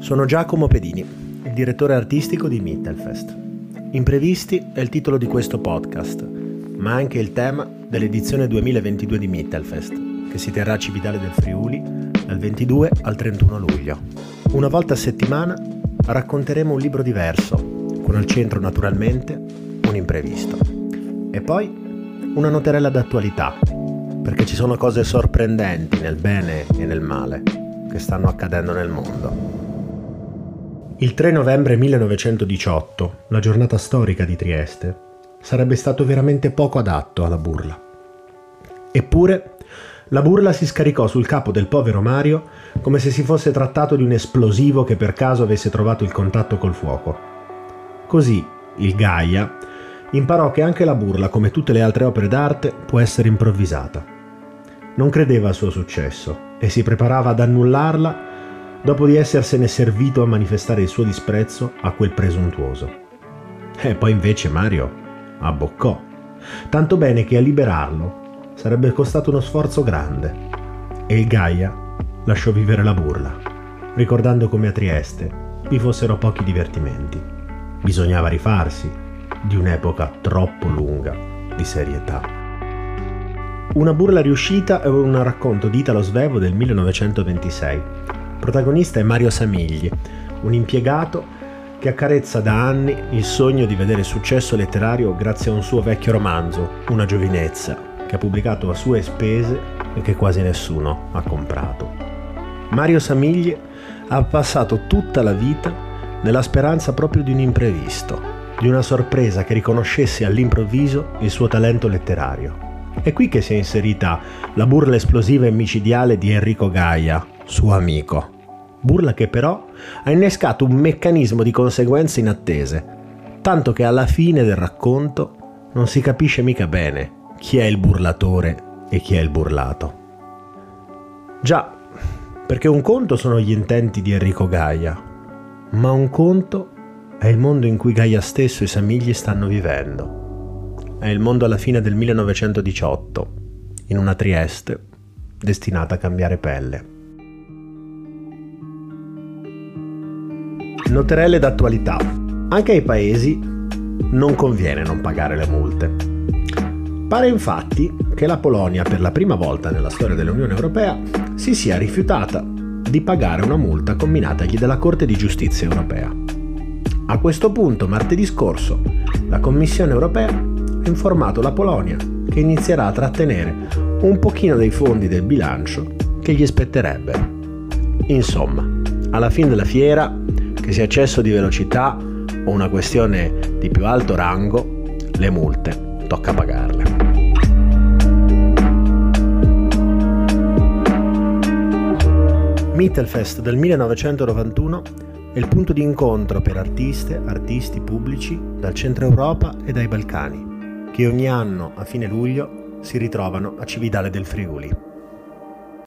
Sono Giacomo Pedini, il direttore artistico di Mittelfest. Imprevisti è il titolo di questo podcast, ma anche il tema dell'edizione 2022 di Mittelfest, che si terrà a Civitale del Friuli dal 22 al 31 luglio. Una volta a settimana racconteremo un libro diverso, con al centro naturalmente un imprevisto. E poi una noterella d'attualità, perché ci sono cose sorprendenti nel bene e nel male che stanno accadendo nel mondo. Il 3 novembre 1918, la giornata storica di Trieste, sarebbe stato veramente poco adatto alla burla. Eppure, la burla si scaricò sul capo del povero Mario come se si fosse trattato di un esplosivo che per caso avesse trovato il contatto col fuoco. Così, il Gaia imparò che anche la burla, come tutte le altre opere d'arte, può essere improvvisata. Non credeva al suo successo e si preparava ad annullarla dopo di essersene servito a manifestare il suo disprezzo a quel presuntuoso. E poi invece Mario abboccò, tanto bene che a liberarlo sarebbe costato uno sforzo grande. E il Gaia lasciò vivere la burla, ricordando come a Trieste vi fossero pochi divertimenti. Bisognava rifarsi di un'epoca troppo lunga di serietà. Una burla riuscita è un racconto di Italo Svevo del 1926 protagonista è Mario Samigli, un impiegato che accarezza da anni il sogno di vedere successo letterario grazie a un suo vecchio romanzo, Una giovinezza, che ha pubblicato a sue spese e che quasi nessuno ha comprato. Mario Samigli ha passato tutta la vita nella speranza proprio di un imprevisto, di una sorpresa che riconoscesse all'improvviso il suo talento letterario. È qui che si è inserita la burla esplosiva e micidiale di Enrico Gaia, suo amico. Burla che però ha innescato un meccanismo di conseguenze inattese, tanto che alla fine del racconto non si capisce mica bene chi è il burlatore e chi è il burlato. Già, perché un conto sono gli intenti di Enrico Gaia, ma un conto è il mondo in cui Gaia stesso e i Samigli stanno vivendo. È il mondo alla fine del 1918, in una Trieste destinata a cambiare pelle. Noterelle d'attualità. Anche ai paesi non conviene non pagare le multe. Pare infatti che la Polonia per la prima volta nella storia dell'Unione Europea si sia rifiutata di pagare una multa combinatagli dalla Corte di Giustizia Europea. A questo punto, martedì scorso, la Commissione Europea informato la Polonia che inizierà a trattenere un pochino dei fondi del bilancio che gli spetterebbero. Insomma, alla fine della fiera che sia eccesso di velocità o una questione di più alto rango, le multe tocca pagarle. Mittelfest del 1991 è il punto di incontro per artiste, artisti pubblici dal centro Europa e dai Balcani, che ogni anno a fine luglio si ritrovano a Cividale del Friuli.